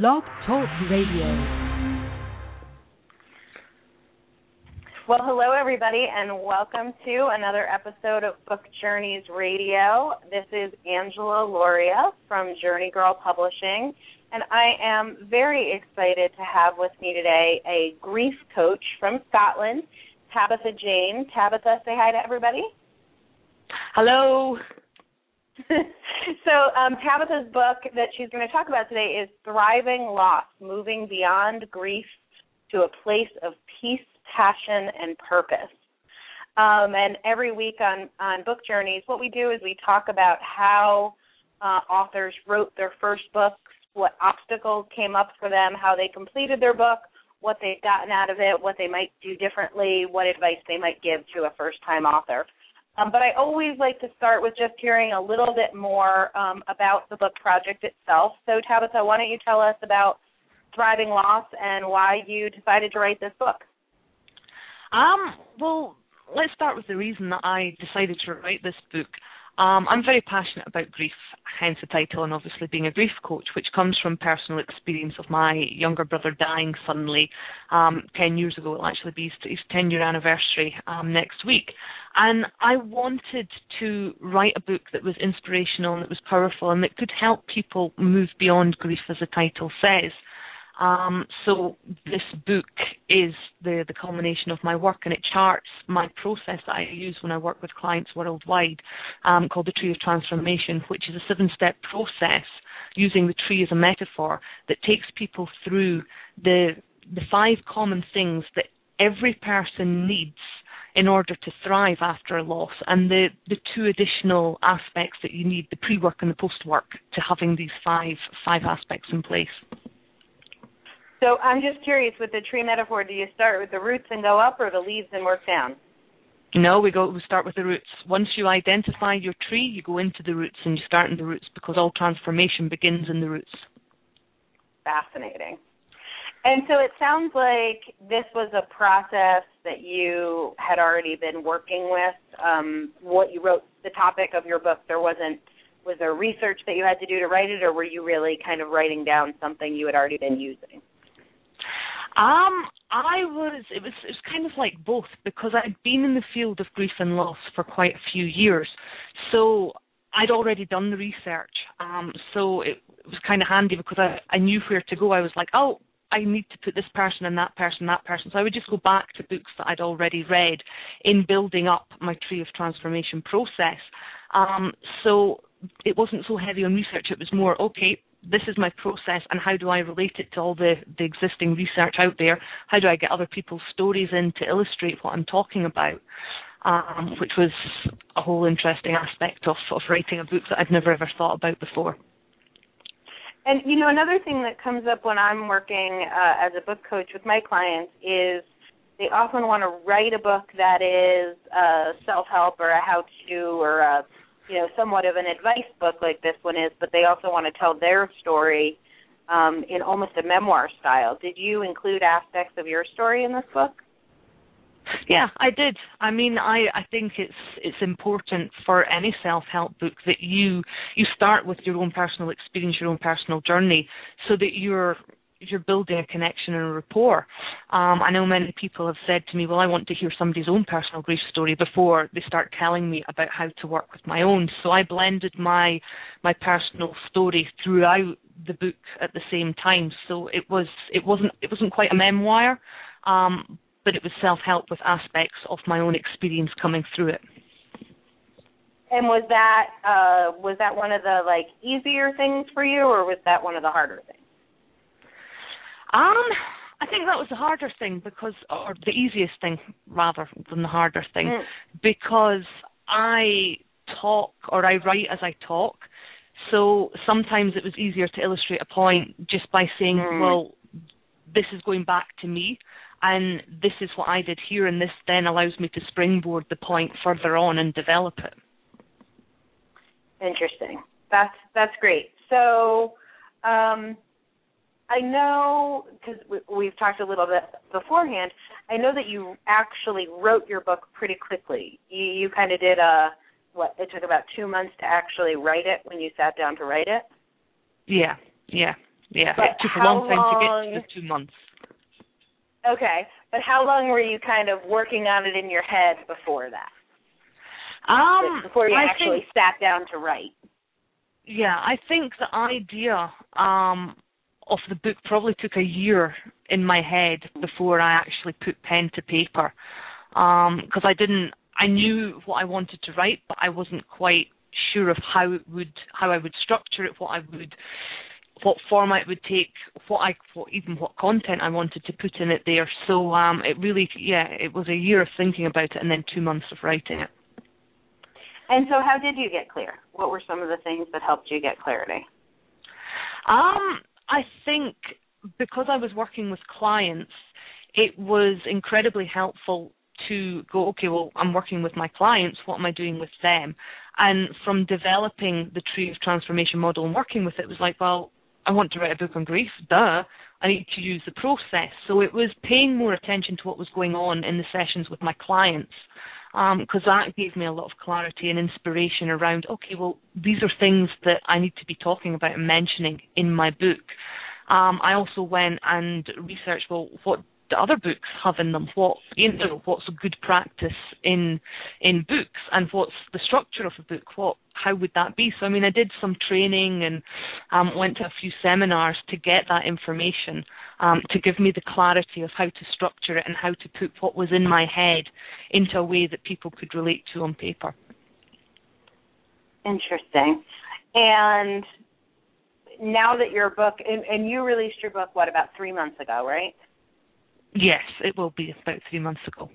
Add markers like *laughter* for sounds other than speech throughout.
Blog Talk Radio. Well, hello, everybody, and welcome to another episode of Book Journeys Radio. This is Angela Lauria from Journey Girl Publishing, and I am very excited to have with me today a grief coach from Scotland, Tabitha Jayne. Tabitha, say hi to everybody. Hello. *laughs* so um, Tabitha's book that she's going to talk about today is Thriving Loss, Moving Beyond Grief to a Place of Peace, Passion, and Purpose. Um, and every week on, on Book Journeys, what we do is we talk about how uh, authors wrote their first books, what obstacles came up for them, how they completed their book, what they've gotten out of it, what they might do differently, what advice they might give to a first time author. Um, but I always like to start with just hearing a little bit more um, about the book project itself. So, Tabitha, why don't you tell us about Thriving Loss and why you decided to write this book? Um, well, let's start with the reason that I decided to write this book. Um, I'm very passionate about grief, hence the title, and obviously being a grief coach, which comes from personal experience of my younger brother dying suddenly um, 10 years ago. It'll actually be his 10 year anniversary um, next week. And I wanted to write a book that was inspirational and that was powerful and that could help people move beyond grief, as the title says. Um, so this book is the, the culmination of my work and it charts my process that I use when I work with clients worldwide um, called the Tree of Transformation, which is a seven step process using the tree as a metaphor that takes people through the the five common things that every person needs in order to thrive after a loss and the, the two additional aspects that you need, the pre work and the post work, to having these five five aspects in place. So I'm just curious with the tree metaphor, do you start with the roots and go up or the leaves and work down? No, we go we start with the roots. Once you identify your tree, you go into the roots and you start in the roots because all transformation begins in the roots. Fascinating. And so it sounds like this was a process that you had already been working with. Um, what you wrote, the topic of your book, there wasn't was there research that you had to do to write it, or were you really kind of writing down something you had already been using? Um, I was. It was. It was kind of like both because I'd been in the field of grief and loss for quite a few years, so I'd already done the research. Um, so it, was kind of handy because I I knew where to go. I was like, oh, I need to put this person and that person, that person. So I would just go back to books that I'd already read in building up my tree of transformation process. Um, so it wasn't so heavy on research. It was more okay this is my process and how do I relate it to all the, the existing research out there? How do I get other people's stories in to illustrate what I'm talking about? Um, which was a whole interesting aspect of, of writing a book that I'd never ever thought about before. And you know, another thing that comes up when I'm working uh, as a book coach with my clients is they often want to write a book that is a self-help or a how-to or a you know somewhat of an advice book like this one is, but they also want to tell their story um, in almost a memoir style. Did you include aspects of your story in this book? Yeah, I did. I mean, I I think it's it's important for any self-help book that you you start with your own personal experience, your own personal journey, so that you're you're building a connection and a rapport. Um, I know many people have said to me, "Well, I want to hear somebody's own personal grief story before they start telling me about how to work with my own." So I blended my my personal story throughout the book at the same time. So it was it wasn't it wasn't quite a memoir, um, but it was self help with aspects of my own experience coming through it. And was that uh, was that one of the like easier things for you, or was that one of the harder things? Um, I think that was the harder thing because, or the easiest thing rather than the harder thing, mm. because I talk or I write as I talk. So sometimes it was easier to illustrate a point just by saying, mm. well, this is going back to me and this is what I did here and this then allows me to springboard the point further on and develop it. Interesting. That's that's great. So um I know because we, have talked a little bit beforehand. I know that you actually wrote your book pretty quickly. You, you kind of did a what? It took about two months to actually write it when you sat down to write it. Yeah, yeah, Yeah, but it took a how long time long... to get to the two months. Okay, but how long were you kind of working on it in your head before that? Um, before you I actually think, sat down to write. Yeah, I think the idea um, of the book probably took a year in my head before I actually put pen to paper because um, I didn't. I knew what I wanted to write, but I wasn't quite sure of how it would, how I would structure it, what I would, what format it would take, what I, what even what content I wanted to put in it there. So um, it really, yeah, it was a year of thinking about it and then two months of writing it. And so, how did you get clear? What were some of the things that helped you get clarity? Um, I think because I was working with clients, it was incredibly helpful to go, okay, well, I'm working with my clients, what am I doing with them? And from developing the tree of transformation model and working with it, it was like, well, I want to write a book on grief, duh. I need to use the process. So it was paying more attention to what was going on in the sessions with my clients because um, that gave me a lot of clarity and inspiration around, okay, well, these are things that I need to be talking about and mentioning in my book. Um, I also went and researched, well, what the other books have in them. What you know, what's a good practice in in books, and what's the structure of a book? What how would that be? So I mean, I did some training and um, went to a few seminars to get that information um, to give me the clarity of how to structure it and how to put what was in my head into a way that people could relate to on paper. Interesting. And now that your book and, and you released your book what about three months ago, right? Yes, it will be about three months ago.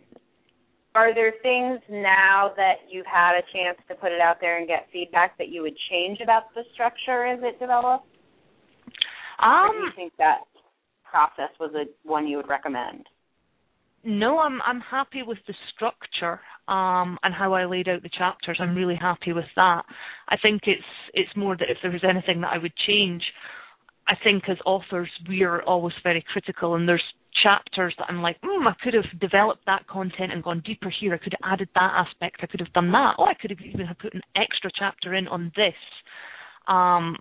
Are there things now that you've had a chance to put it out there and get feedback that you would change about the structure as it develops? Um, or do you think that process was a one you would recommend? No, I'm I'm happy with the structure um, and how I laid out the chapters. I'm really happy with that. I think it's it's more that if there was anything that I would change, I think as authors we're always very critical, and there's chapters that I'm like, hmm, I could have developed that content and gone deeper here. I could have added that aspect. I could have done that. Oh, I could have even have put an extra chapter in on this. Um,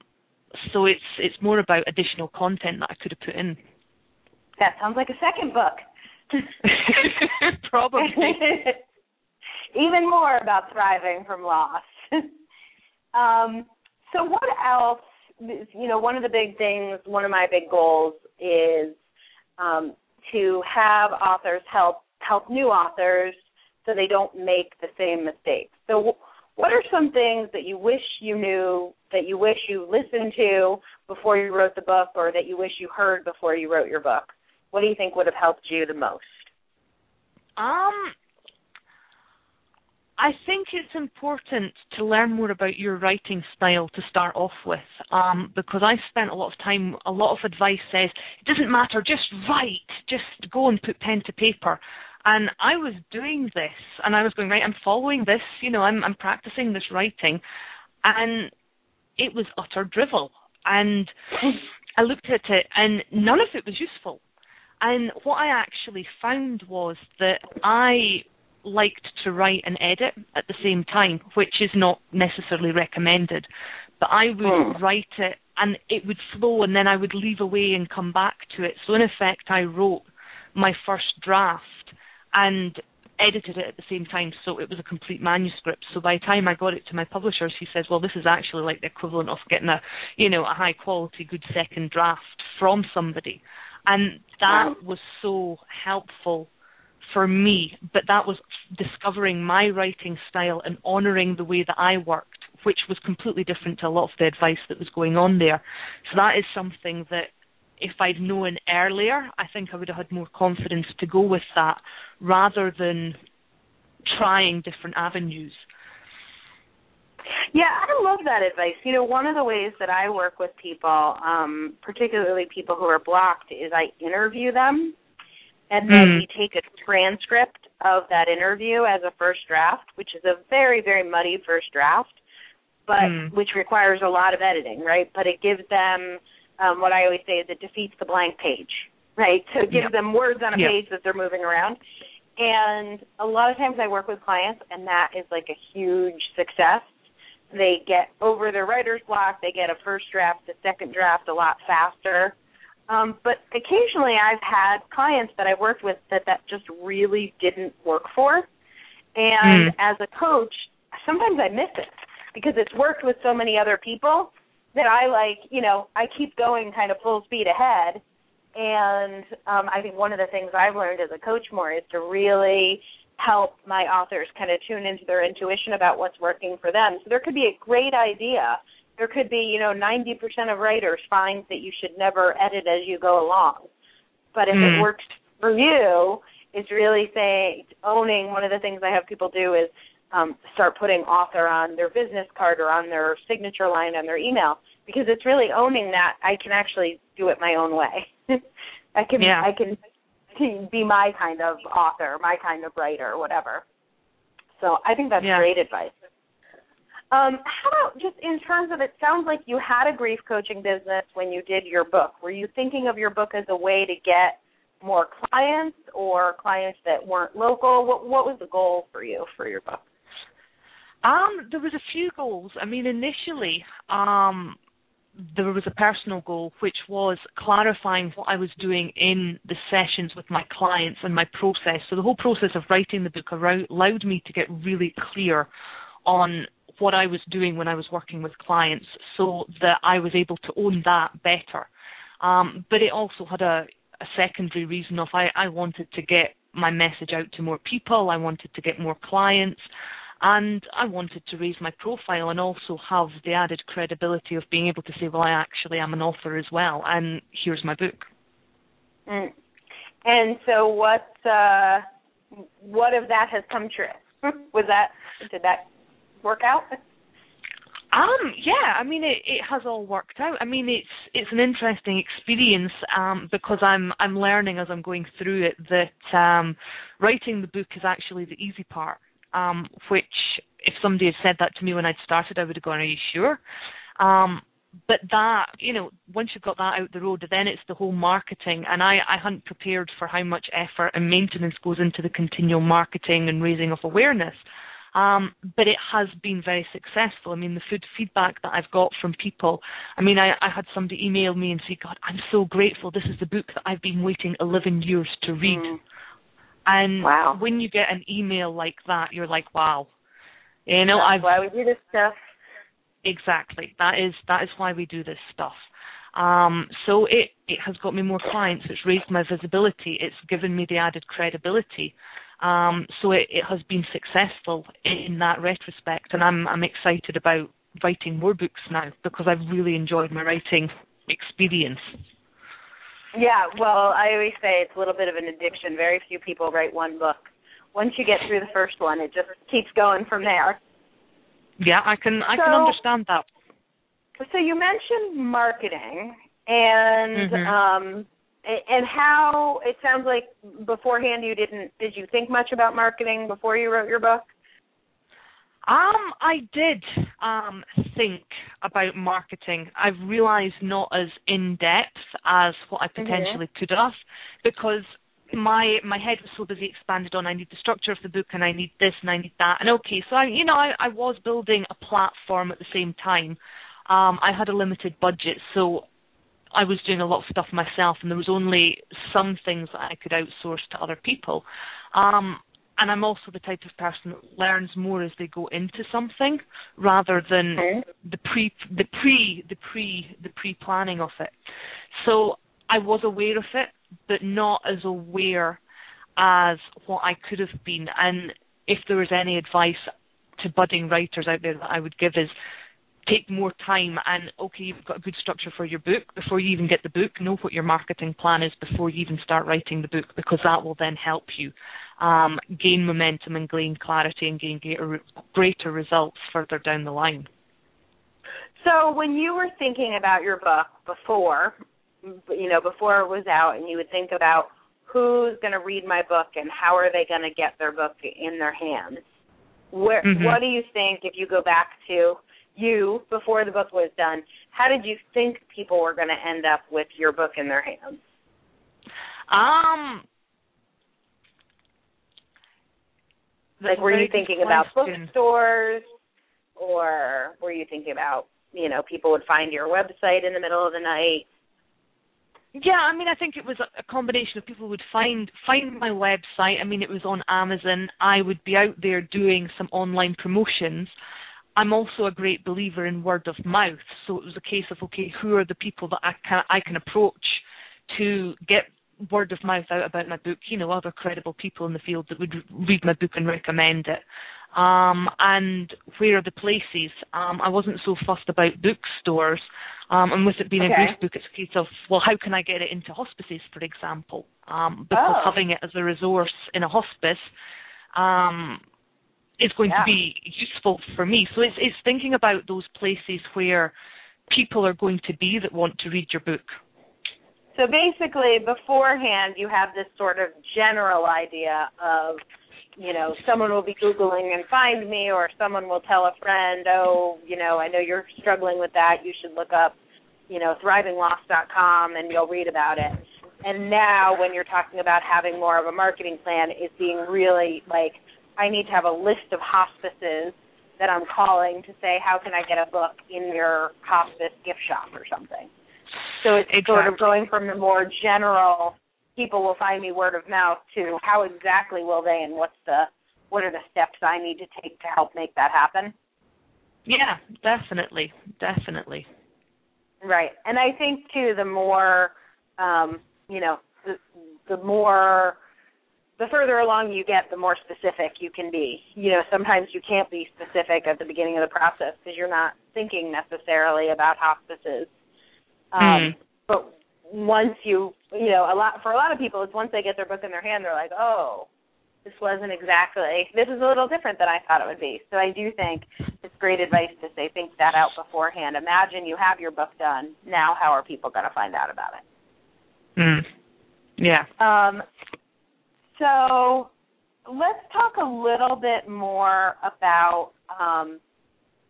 so it's it's more about additional content that I could have put in. That sounds like a second book. *laughs* *laughs* Probably. even more about thriving from loss. *laughs* um, so what else? You know, one of the big things, one of my big goals is um, to have authors help help new authors so they don't make the same mistakes. So what are some things that you wish you knew, that you wish you listened to before you wrote the book or that you wish you heard before you wrote your book? What do you think would have helped you the most? Um I think it's important to learn more about your writing style to start off with, um, because I spent a lot of time. A lot of advice says it doesn't matter, just write, just go and put pen to paper. And I was doing this, and I was going right. I'm following this, you know. I'm I'm practicing this writing, and it was utter drivel. And I looked at it, and none of it was useful. And what I actually found was that I liked to write and edit at the same time, which is not necessarily recommended. But I would mm. write it and it would flow and then I would leave away and come back to it. So in effect I wrote my first draft and edited it at the same time so it was a complete manuscript. So by the time I got it to my publishers he says, Well this is actually like the equivalent of getting a you know, a high quality good second draft from somebody. And that was so helpful for me, but that was discovering my writing style and honoring the way that I worked, which was completely different to a lot of the advice that was going on there. So that is something that if I'd known earlier, I think I would have had more confidence to go with that rather than trying different avenues. Yeah, I love that advice. You know, one of the ways that I work with people, um, particularly people who are blocked, is I interview them and then mm. we take a transcript of that interview as a first draft, which is a very, very muddy first draft, but mm. which requires a lot of editing, right? But it gives them um, what I always say is it defeats the blank page, right? So it gives yep. them words on a yep. page that they're moving around. And a lot of times I work with clients, and that is like a huge success they get over their writer's block, they get a first draft, a second draft a lot faster. Um, but occasionally I've had clients that I worked with that that just really didn't work for. And mm. as a coach, sometimes I miss it because it's worked with so many other people that I like, you know, I keep going kind of full speed ahead. And um, I think one of the things I've learned as a coach more is to really help my authors kind of tune into their intuition about what's working for them. So there could be a great idea. There could be, you know, 90% of writers find that you should never edit as you go along. But if mm. it hmm. works for you, it's really saying, owning one of the things I have people do is um, start putting author on their business card or on their signature line on their email because it's really owning that I can actually do it my own way. *laughs* I can yeah. I can be my kind of author, my kind of writer, whatever. So I think that's yeah. great advice. Um, how about just in terms of it sounds like you had a grief coaching business when you did your book. Were you thinking of your book as a way to get more clients or clients that weren't local? What what was the goal for you for your book? Um, there was a few goals. I mean, initially, um, there was a personal goal which was clarifying what I was doing in the sessions with my clients and my process. So the whole process of writing the book allowed me to get really clear on what I was doing when I was working with clients so that I was able to own that better. Um, but it also had a, a secondary reason of I, I wanted to get my message out to more people, I wanted to get more clients, and I wanted to raise my profile and also have the added credibility of being able to say, well, I actually am an author as well, and here's my book. Mm. And so, what uh, what of that has come true? *laughs* Was that did that work out? Um, yeah, I mean it, it has all worked out. I mean it's it's an interesting experience um, because I'm I'm learning as I'm going through it that um, writing the book is actually the easy part um, which if somebody had said that to me when I'd started, I would have gone, "Are you sure?" Um, but that, you know, once you've got that out the road, then it's the whole marketing. And I, I hadn't prepared for how much effort and maintenance goes into the continual marketing and raising of awareness. Um, but it has been very successful. I mean, the food feedback that I've got from people. I mean, I, I had somebody email me and say, "God, I'm so grateful. This is the book that I've been waiting 11 years to read." Mm. And wow. when you get an email like that, you're like, wow. You know, That's I've why we do this stuff. Exactly. That is that is why we do this stuff. Um, so it it has got me more clients. It's raised my visibility. It's given me the added credibility. Um, so it, it has been successful in that retrospect, and I'm I'm excited about writing more books now because I've really enjoyed my writing experience. Yeah, well, I always say it's a little bit of an addiction. Very few people write one book. Once you get through the first one, it just keeps going from there. Yeah, I can I so, can understand that. So you mentioned marketing and mm-hmm. um and how it sounds like beforehand you didn't did you think much about marketing before you wrote your book? Um, I did um, think about marketing. I've realised not as in depth as what I potentially mm-hmm. could have, because my my head was so busy expanded on I need the structure of the book and I need this and I need that and okay so I you know I, I was building a platform at the same time um I had a limited budget so I was doing a lot of stuff myself and there was only some things that I could outsource to other people um and I'm also the type of person that learns more as they go into something rather than okay. the pre the pre the pre the pre planning of it. So I was aware of it, but not as aware as what I could have been. And if there was any advice to budding writers out there that I would give is take more time and okay you've got a good structure for your book before you even get the book know what your marketing plan is before you even start writing the book because that will then help you um, gain momentum and gain clarity and gain greater, greater results further down the line so when you were thinking about your book before you know before it was out and you would think about who's going to read my book and how are they going to get their book in their hands where mm-hmm. what do you think if you go back to you before the book was done, how did you think people were going to end up with your book in their hands? Um, like, were you thinking about bookstores? or were you thinking about you know people would find your website in the middle of the night? Yeah, I mean, I think it was a combination of people would find find my website. I mean, it was on Amazon. I would be out there doing some online promotions. I'm also a great believer in word of mouth, so it was a case of okay, who are the people that I can I can approach to get word of mouth out about my book? You know, other credible people in the field that would read my book and recommend it. Um, and where are the places? Um, I wasn't so fussed about bookstores. Um, and with it being okay. a grief book, it's a case of, well, how can I get it into hospices, for example? Um, because oh. having it as a resource in a hospice um, is going yeah. to be useful for me. So it's, it's thinking about those places where people are going to be that want to read your book. So basically, beforehand, you have this sort of general idea of you know, someone will be Googling and find me, or someone will tell a friend, oh, you know, I know you're struggling with that. You should look up, you know, thrivingloss.com and you'll read about it. And now, when you're talking about having more of a marketing plan, it's being really like, I need to have a list of hospices that I'm calling to say, how can I get a book in your hospice gift shop or something. So it's exactly. sort of going from the more general people will find me word of mouth to how exactly will they and what's the what are the steps I need to take to help make that happen? Yeah, definitely, definitely. Right, and I think too the more um, you know, the, the more the further along you get, the more specific you can be. You know, sometimes you can't be specific at the beginning of the process because you're not thinking necessarily about hospices. Um, mm. But once you you know a lot for a lot of people it's once they get their book in their hand they're like oh this wasn't exactly this is a little different than i thought it would be so i do think it's great advice to say think that out beforehand imagine you have your book done now how are people going to find out about it mm. yeah um so let's talk a little bit more about um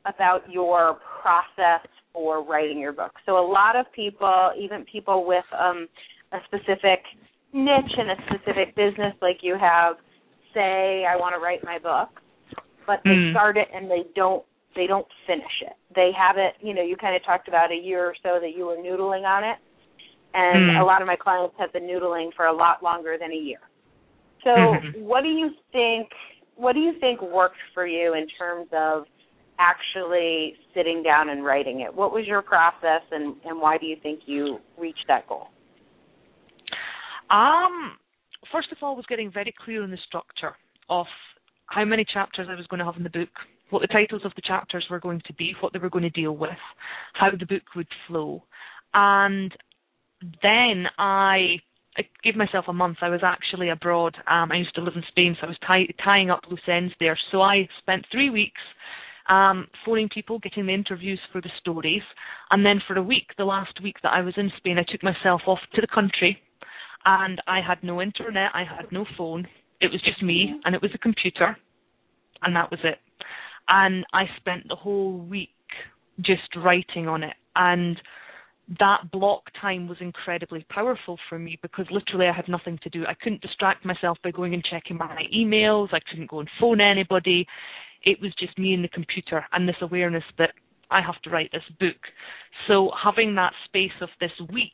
about your process for writing your book. So a lot of people, even people with um, a specific niche and a specific business like you have, say, "I want to write my book," but they mm. start it and they don't they don't finish it. They have it. You know, you kind of talked about a year or so that you were noodling on it, and mm. a lot of my clients have been noodling for a lot longer than a year. So, mm-hmm. what do you think? What do you think works for you in terms of actually sitting down and writing it. What was your process, and and why do you think you reached that goal? Um, first of all, was getting very clear on the structure of how many chapters I was going to have in the book, what the titles of the chapters were going to be, what they were going to deal with, how the book would flow, and then I I gave myself a month. I was actually abroad. Um, I used to live in Spain, so I was tie, tying up loose ends there. So I spent three weeks um, phoning people, getting the interviews for the stories. And then for a week, the last week that I was in Spain, I took myself off to the country and I had no internet, I had no phone. It was just me and it was a computer and that was it. And I spent the whole week just writing on it. And that block time was incredibly powerful for me because literally I had nothing to do. I couldn't distract myself by going and checking my emails. I couldn't go and phone anybody it was just me and the computer and this awareness that I have to write this book. So having that space of this week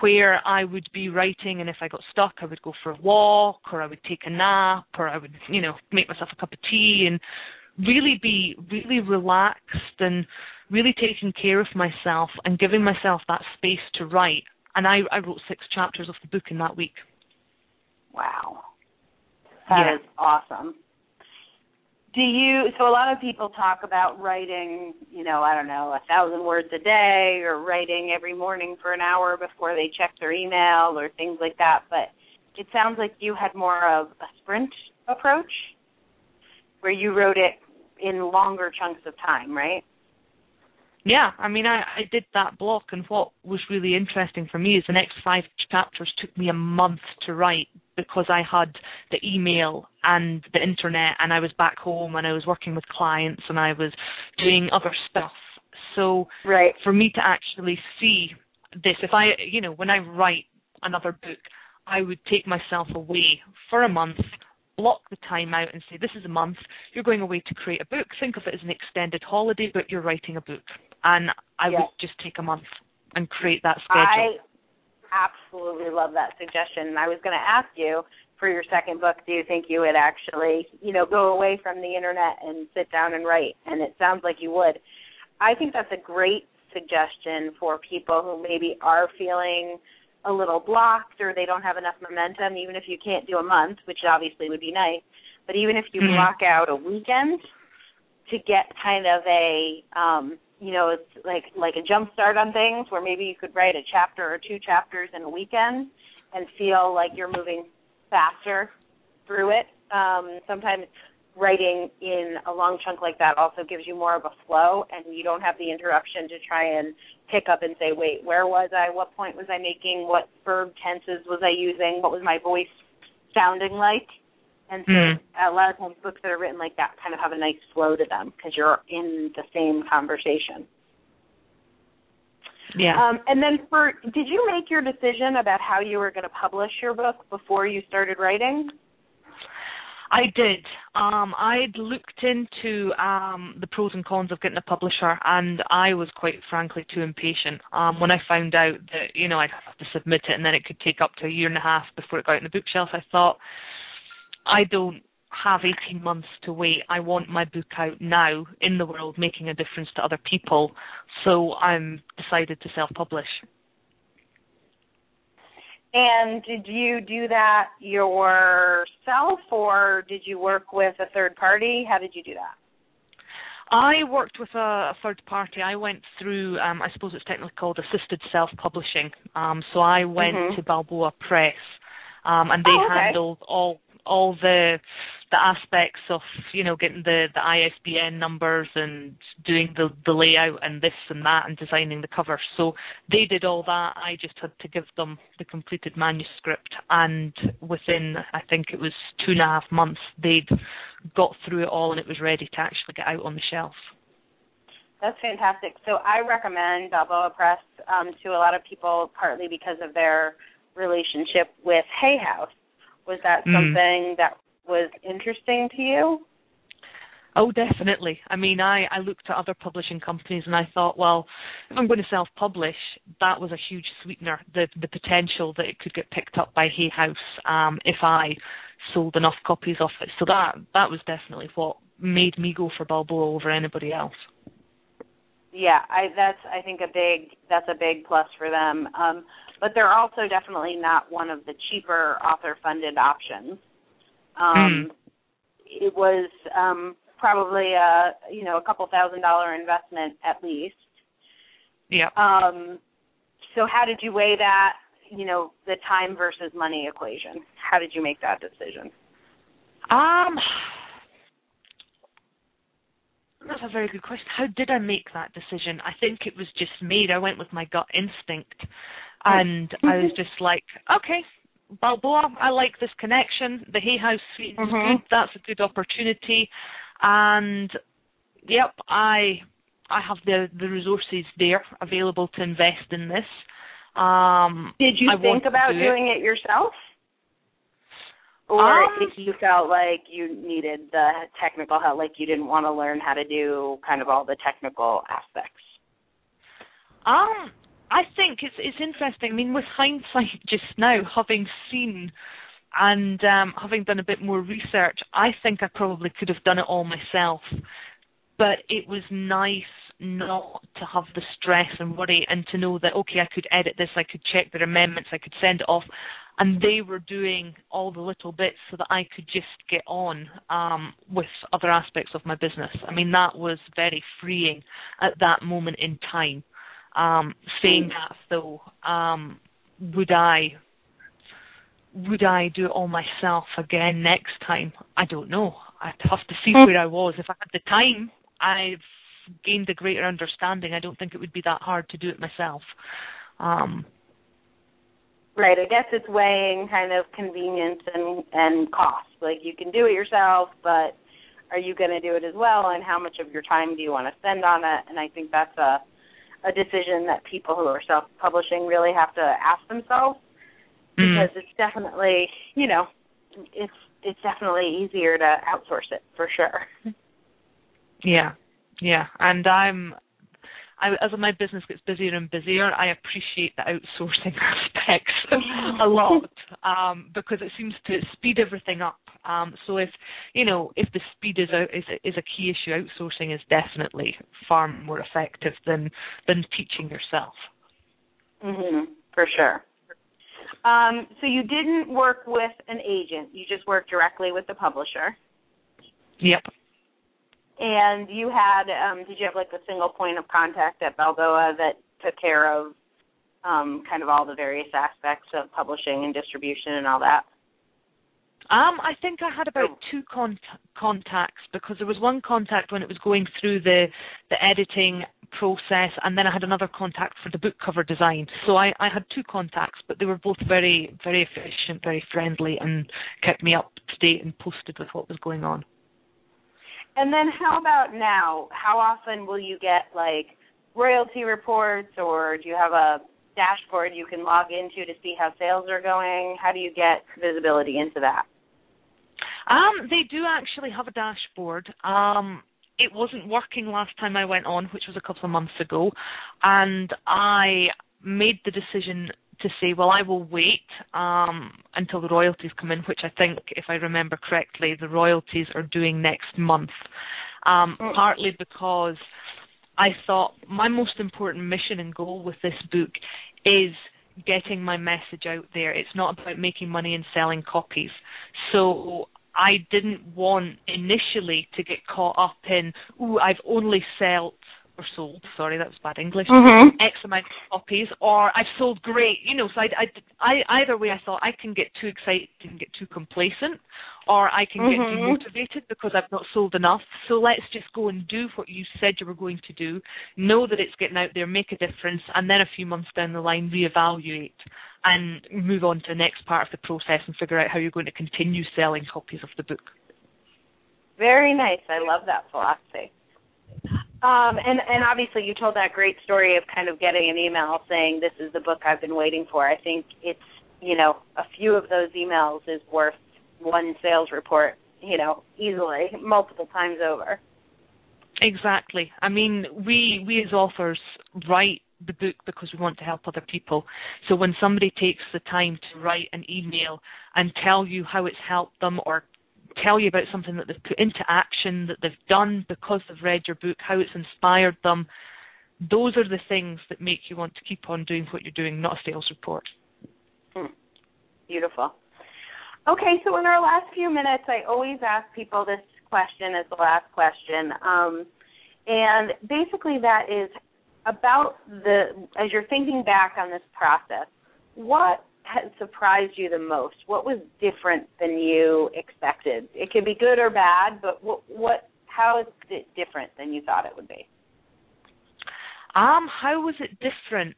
where I would be writing and if I got stuck I would go for a walk or I would take a nap or I would, you know, make myself a cup of tea and really be really relaxed and really taking care of myself and giving myself that space to write. And I, I wrote six chapters of the book in that week. Wow. that yeah. is awesome do you so a lot of people talk about writing you know i don't know a thousand words a day or writing every morning for an hour before they check their email or things like that but it sounds like you had more of a sprint approach where you wrote it in longer chunks of time right yeah i mean i i did that block and what was really interesting for me is the next five chapters took me a month to write because I had the email and the internet and I was back home and I was working with clients and I was doing other stuff. So right. for me to actually see this, if I, you know, when I write another book, I would take myself away for a month, block the time out and say, this is a month, you're going away to create a book. Think of it as an extended holiday, but you're writing a book. And I yes. would just take a month and create that schedule. I absolutely love that suggestion. And I was going to ask you for your second book, do you think you would actually, you know, go away from the internet and sit down and write? And it sounds like you would. I think that's a great suggestion for people who maybe are feeling a little blocked or they don't have enough momentum, even if you can't do a month, which obviously would be nice. But even if you mm-hmm. block out a weekend to get kind of a um you know, it's like like a jump start on things where maybe you could write a chapter or two chapters in a weekend and feel like you're moving faster through it. Um sometimes writing in a long chunk like that also gives you more of a flow and you don't have the interruption to try and pick up and say, wait, where was I? What point was I making? What verb tenses was I using? What was my voice sounding like? And so mm. a lot of times books that are written like that kind of have a nice flow to them because you're in the same conversation. Yeah. Um, and then for did you make your decision about how you were going to publish your book before you started writing? I did. Um, I'd looked into um, the pros and cons of getting a publisher, and I was quite frankly too impatient. Um, when I found out that you know I'd have to submit it, and then it could take up to a year and a half before it got in the bookshelf, I thought I don't have 18 months to wait. I want my book out now in the world, making a difference to other people. So I'm decided to self-publish. And did you do that yourself or did you work with a third party? How did you do that? I worked with a, a third party. I went through, um, I suppose it's technically called assisted self-publishing. Um, so I went mm-hmm. to Balboa Press, um, and they oh, okay. handled all all the the aspects of you know getting the the ISBN numbers and doing the the layout and this and that and designing the cover. So they did all that. I just had to give them the completed manuscript, and within I think it was two and a half months they'd got through it all and it was ready to actually get out on the shelf. That's fantastic. So I recommend Balboa Press um, to a lot of people, partly because of their relationship with Hay House. Was that mm. something that was interesting to you? Oh, definitely. I mean, I, I looked at other publishing companies and I thought, well, if I'm going to self-publish, that was a huge sweetener. The the potential that it could get picked up by Hay House um, if I sold enough copies of it. So that that was definitely what made me go for Balboa over anybody else. Yeah, I that's I think a big that's a big plus for them. Um, but they're also definitely not one of the cheaper author funded options. Um, mm. It was um, probably a you know a couple thousand dollar investment at least. Yeah. Um, so how did you weigh that? You know the time versus money equation. How did you make that decision? Um, that's a very good question. How did I make that decision? I think it was just made. I went with my gut instinct, and I was just like, okay, Balboa, I like this connection. The Hay House suite is mm-hmm. good. That's a good opportunity, and yep, I I have the the resources there available to invest in this. Um, Did you I think about do doing it. it yourself? Or Um, if you felt like you needed the technical help, like you didn't want to learn how to do kind of all the technical aspects. Um, I think it's it's interesting. I mean, with hindsight, *laughs* just now having seen and um, having done a bit more research, I think I probably could have done it all myself. But it was nice not to have the stress and worry, and to know that okay, I could edit this, I could check their amendments, I could send it off, and they were doing all the little bits so that I could just get on um, with other aspects of my business. I mean, that was very freeing at that moment in time. Um, saying that though, um, would I would I do it all myself again next time? I don't know. I'd have to see where I was. If I had the time, I've gained a greater understanding. I don't think it would be that hard to do it myself. Um, Right. I guess it's weighing kind of convenience and and cost. Like you can do it yourself, but are you going to do it as well? And how much of your time do you want to spend on it? And I think that's a a decision that people who are self-publishing really have to ask themselves mm. because it's definitely you know it's it's definitely easier to outsource it for sure. Yeah, yeah, and I'm I, as my business gets busier and busier, I appreciate the outsourcing *laughs* aspects *laughs* a lot um, because it seems to speed everything up. Um, so if you know if the speed is a, is a, is a key issue, outsourcing is definitely far more effective than than teaching yourself. Mhm. For sure. Um, so you didn't work with an agent; you just worked directly with the publisher. Yep. And you had, um, did you have like a single point of contact at Balboa that took care of um, kind of all the various aspects of publishing and distribution and all that? Um, I think I had about two con- contacts because there was one contact when it was going through the the editing process, and then I had another contact for the book cover design. So I, I had two contacts, but they were both very very efficient, very friendly, and kept me up to date and posted with what was going on. And then how about now? How often will you get like royalty reports or do you have a dashboard you can log into to see how sales are going? How do you get visibility into that? Um, they do actually have a dashboard. Um, it wasn't working last time I went on, which was a couple of months ago, and I made the decision to say, well, I will wait um, until the royalties come in, which I think, if I remember correctly, the royalties are doing next month. Um, oh. Partly because I thought my most important mission and goal with this book is getting my message out there. It's not about making money and selling copies. So I didn't want initially to get caught up in, ooh, I've only sold or sold, sorry, that was bad English, mm-hmm. X amount of copies, or I've sold great, you know, so I, I, I, either way I thought I can get too excited and get too complacent, or I can mm-hmm. get demotivated because I've not sold enough. So let's just go and do what you said you were going to do, know that it's getting out there, make a difference, and then a few months down the line reevaluate and move on to the next part of the process and figure out how you're going to continue selling copies of the book. Very nice. I love that philosophy. Um, and and obviously you told that great story of kind of getting an email saying this is the book I've been waiting for. I think it's you know a few of those emails is worth one sales report you know easily multiple times over. Exactly. I mean, we we as authors write the book because we want to help other people. So when somebody takes the time to write an email and tell you how it's helped them or tell you about something that they've put into action, that they've done because they've read your book, how it's inspired them. Those are the things that make you want to keep on doing what you're doing, not a sales report. Hmm. Beautiful. Okay, so in our last few minutes, I always ask people this question as the last question. Um, and basically, that is about the, as you're thinking back on this process, what has surprised you the most? What was different than you expected? It could be good or bad, but what what how is it different than you thought it would be? Um, how was it different?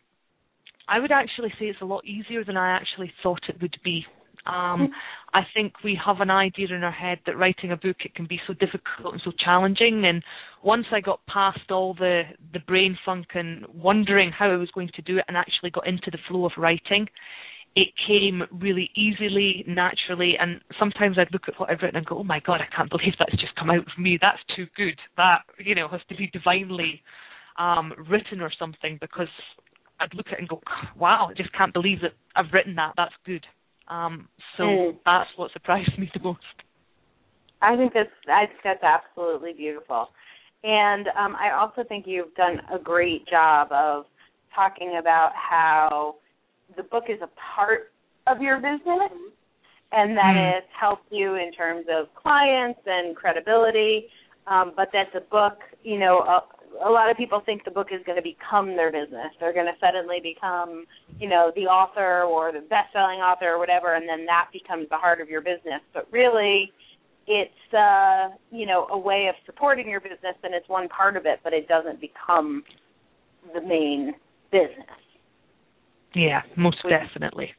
I would actually say it's a lot easier than I actually thought it would be. Um, I think we have an idea in our head that writing a book it can be so difficult and so challenging. And once I got past all the the brain funk and wondering how I was going to do it, and actually got into the flow of writing, it came really easily, naturally, and sometimes I'd look at what I've written and go, "Oh my God, I can't believe that's just come out of me. That's too good. That you know has to be divinely um, written or something." Because I'd look at it and go, "Wow, I just can't believe that I've written that. That's good." Um, so mm. that's what surprised *laughs* me the most. I think that's I think that's absolutely beautiful, and um, I also think you've done a great job of talking about how the book is a part of your business and that mm. it's helped you in terms of clients and credibility um, but that the book you know a, a lot of people think the book is going to become their business they're going to suddenly become you know the author or the best selling author or whatever and then that becomes the heart of your business but really it's uh you know a way of supporting your business and it's one part of it but it doesn't become the main business yeah, most definitely.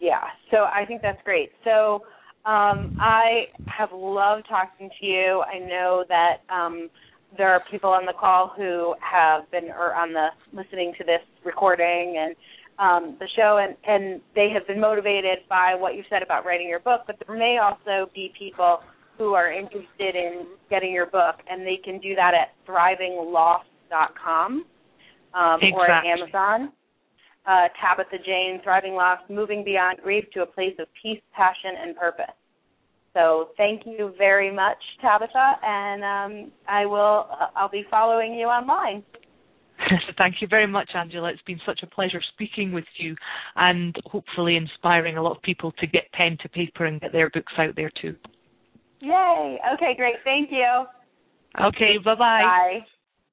Yeah, so I think that's great. So um, I have loved talking to you. I know that um, there are people on the call who have been or on the listening to this recording and um, the show, and and they have been motivated by what you said about writing your book. But there may also be people who are interested in getting your book, and they can do that at thrivingloss.com um, exactly. or at Amazon. Uh, Tabitha Jayne, Thriving Loss, Moving Beyond Grief to a Place of Peace, Passion, and Purpose. So thank you very much, Tabitha, and um, I will. Uh, I'll be following you online. *laughs* Thank you very much, Angela. It's been such a pleasure speaking with you and hopefully inspiring a lot of people to get pen to paper and get their books out there too. Yay. Okay, great. Thank you. Okay, bye-bye. Bye.